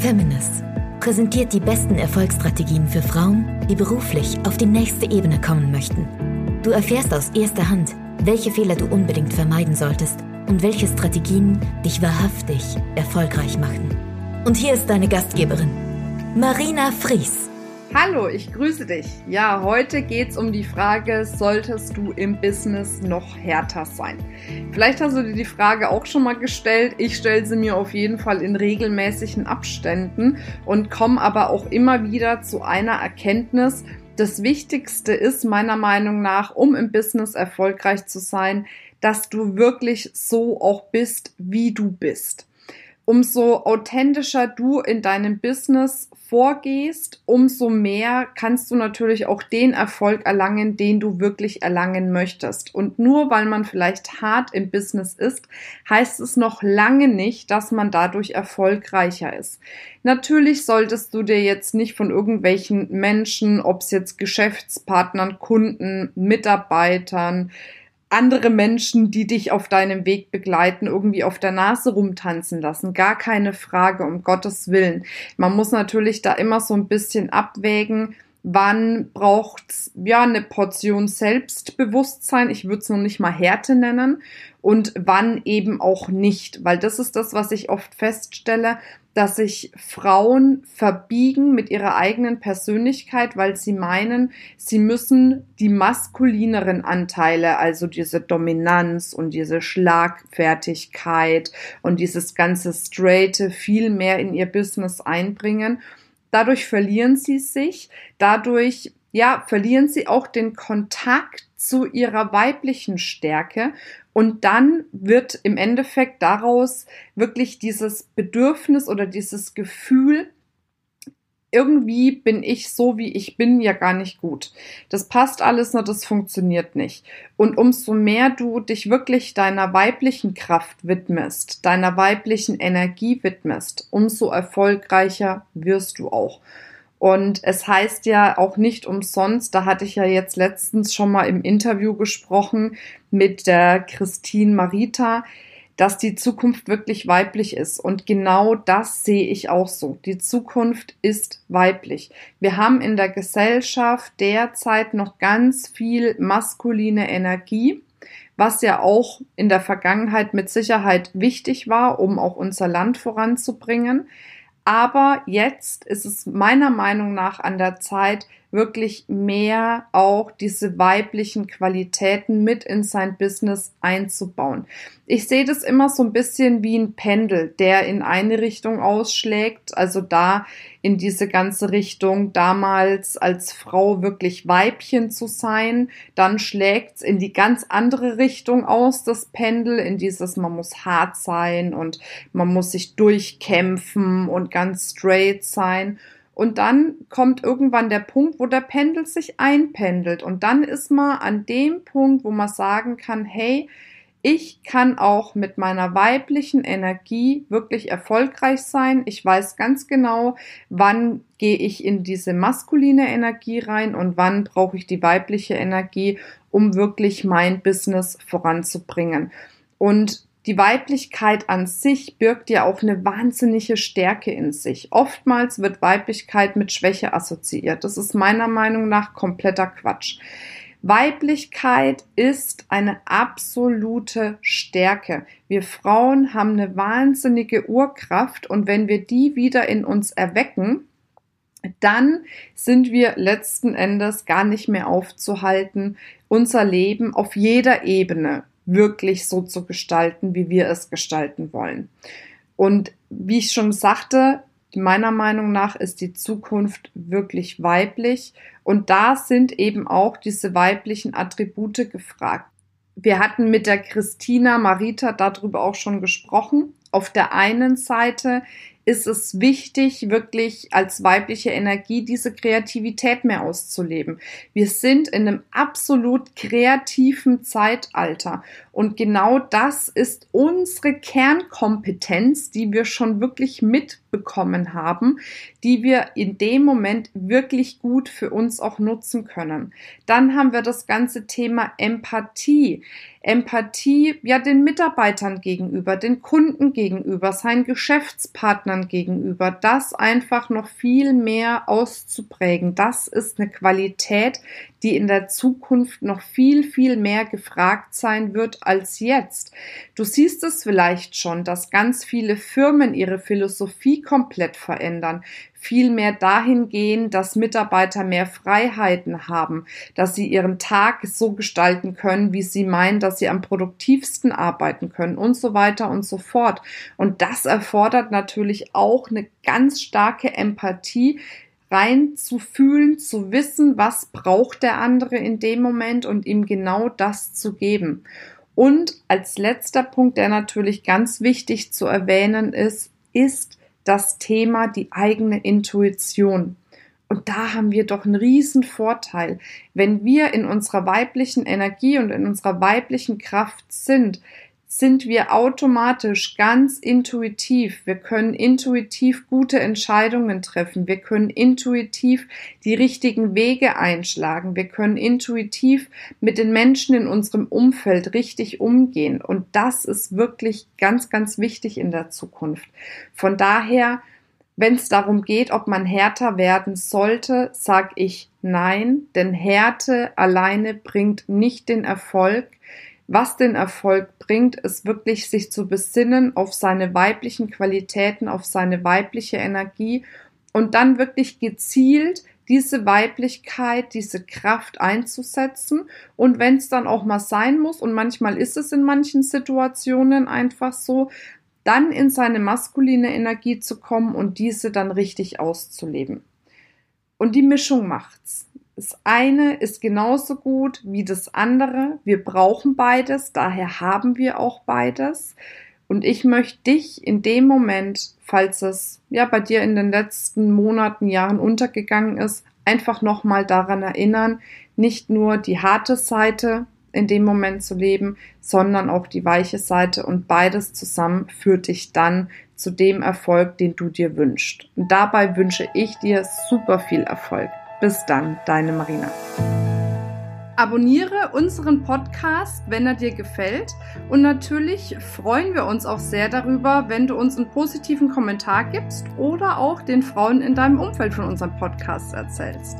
Feminist präsentiert die besten Erfolgsstrategien für Frauen, die beruflich auf die nächste Ebene kommen möchten. Du erfährst aus erster Hand, welche Fehler du unbedingt vermeiden solltest und welche Strategien dich wahrhaftig erfolgreich machen. Und hier ist deine Gastgeberin, Marina Fries. Hallo, ich grüße dich. Ja, heute geht's um die Frage, solltest du im Business noch härter sein? Vielleicht hast du dir die Frage auch schon mal gestellt. Ich stelle sie mir auf jeden Fall in regelmäßigen Abständen und komme aber auch immer wieder zu einer Erkenntnis. Das Wichtigste ist meiner Meinung nach, um im Business erfolgreich zu sein, dass du wirklich so auch bist, wie du bist umso authentischer du in deinem Business vorgehst, umso mehr kannst du natürlich auch den Erfolg erlangen, den du wirklich erlangen möchtest. Und nur weil man vielleicht hart im Business ist, heißt es noch lange nicht, dass man dadurch erfolgreicher ist. Natürlich solltest du dir jetzt nicht von irgendwelchen Menschen, ob es jetzt Geschäftspartnern, Kunden, Mitarbeitern, andere Menschen, die dich auf deinem Weg begleiten, irgendwie auf der Nase rumtanzen lassen. Gar keine Frage, um Gottes Willen. Man muss natürlich da immer so ein bisschen abwägen, wann braucht's ja eine Portion Selbstbewusstsein, ich würde es noch nicht mal Härte nennen, und wann eben auch nicht, weil das ist das, was ich oft feststelle, dass sich Frauen verbiegen mit ihrer eigenen Persönlichkeit, weil sie meinen, sie müssen die maskulineren Anteile, also diese Dominanz und diese Schlagfertigkeit und dieses ganze Straighte viel mehr in ihr Business einbringen. Dadurch verlieren sie sich, dadurch ja, verlieren sie auch den Kontakt zu ihrer weiblichen Stärke. Und dann wird im Endeffekt daraus wirklich dieses Bedürfnis oder dieses Gefühl, irgendwie bin ich so, wie ich bin, ja gar nicht gut. Das passt alles nur, das funktioniert nicht. Und umso mehr du dich wirklich deiner weiblichen Kraft widmest, deiner weiblichen Energie widmest, umso erfolgreicher wirst du auch. Und es heißt ja auch nicht umsonst, da hatte ich ja jetzt letztens schon mal im Interview gesprochen mit der Christine Marita, dass die Zukunft wirklich weiblich ist. Und genau das sehe ich auch so. Die Zukunft ist weiblich. Wir haben in der Gesellschaft derzeit noch ganz viel maskuline Energie was ja auch in der Vergangenheit mit Sicherheit wichtig war, um auch unser Land voranzubringen. Aber jetzt ist es meiner Meinung nach an der Zeit, wirklich mehr auch diese weiblichen Qualitäten mit in sein Business einzubauen. Ich sehe das immer so ein bisschen wie ein Pendel, der in eine Richtung ausschlägt, also da in diese ganze Richtung damals als Frau wirklich Weibchen zu sein, dann schlägt's in die ganz andere Richtung aus, das Pendel, in dieses man muss hart sein und man muss sich durchkämpfen und ganz straight sein. Und dann kommt irgendwann der Punkt, wo der Pendel sich einpendelt. Und dann ist man an dem Punkt, wo man sagen kann, hey, ich kann auch mit meiner weiblichen Energie wirklich erfolgreich sein. Ich weiß ganz genau, wann gehe ich in diese maskuline Energie rein und wann brauche ich die weibliche Energie, um wirklich mein Business voranzubringen. Und die Weiblichkeit an sich birgt ja auch eine wahnsinnige Stärke in sich. Oftmals wird Weiblichkeit mit Schwäche assoziiert. Das ist meiner Meinung nach kompletter Quatsch. Weiblichkeit ist eine absolute Stärke. Wir Frauen haben eine wahnsinnige Urkraft und wenn wir die wieder in uns erwecken, dann sind wir letzten Endes gar nicht mehr aufzuhalten, unser Leben auf jeder Ebene wirklich so zu gestalten, wie wir es gestalten wollen. Und wie ich schon sagte, meiner Meinung nach ist die Zukunft wirklich weiblich und da sind eben auch diese weiblichen Attribute gefragt. Wir hatten mit der Christina Marita darüber auch schon gesprochen. Auf der einen Seite ist es wichtig, wirklich als weibliche Energie diese Kreativität mehr auszuleben. Wir sind in einem absolut kreativen Zeitalter und genau das ist unsere Kernkompetenz, die wir schon wirklich mitbekommen haben, die wir in dem Moment wirklich gut für uns auch nutzen können. Dann haben wir das ganze Thema Empathie. Empathie ja den Mitarbeitern gegenüber, den Kunden gegenüber, seinen Geschäftspartnern Mitarbeitern gegenüber, das einfach noch viel mehr auszuprägen. Das ist eine Qualität, die in der Zukunft noch viel, viel mehr gefragt sein wird als jetzt. Du siehst es vielleicht schon, dass ganz viele Firmen ihre Philosophie komplett verändern viel mehr dahin gehen, dass Mitarbeiter mehr Freiheiten haben, dass sie ihren Tag so gestalten können, wie sie meinen, dass sie am produktivsten arbeiten können und so weiter und so fort. Und das erfordert natürlich auch eine ganz starke Empathie, rein zu fühlen, zu wissen, was braucht der andere in dem Moment und ihm genau das zu geben. Und als letzter Punkt, der natürlich ganz wichtig zu erwähnen ist, ist das Thema die eigene Intuition. Und da haben wir doch einen riesen Vorteil. Wenn wir in unserer weiblichen Energie und in unserer weiblichen Kraft sind, sind wir automatisch ganz intuitiv. Wir können intuitiv gute Entscheidungen treffen. Wir können intuitiv die richtigen Wege einschlagen. Wir können intuitiv mit den Menschen in unserem Umfeld richtig umgehen. Und das ist wirklich ganz, ganz wichtig in der Zukunft. Von daher, wenn es darum geht, ob man härter werden sollte, sage ich nein, denn Härte alleine bringt nicht den Erfolg. Was den Erfolg bringt, ist wirklich sich zu besinnen auf seine weiblichen Qualitäten, auf seine weibliche Energie und dann wirklich gezielt diese Weiblichkeit, diese Kraft einzusetzen. Und wenn es dann auch mal sein muss, und manchmal ist es in manchen Situationen einfach so, dann in seine maskuline Energie zu kommen und diese dann richtig auszuleben. Und die Mischung macht's. Das eine ist genauso gut wie das andere. Wir brauchen beides, daher haben wir auch beides. Und ich möchte dich in dem Moment, falls es ja bei dir in den letzten Monaten, Jahren untergegangen ist, einfach nochmal daran erinnern, nicht nur die harte Seite in dem Moment zu leben, sondern auch die weiche Seite und beides zusammen führt dich dann zu dem Erfolg, den du dir wünschst. Und dabei wünsche ich dir super viel Erfolg. Bis dann, deine Marina. Abonniere unseren Podcast, wenn er dir gefällt. Und natürlich freuen wir uns auch sehr darüber, wenn du uns einen positiven Kommentar gibst oder auch den Frauen in deinem Umfeld von unserem Podcast erzählst.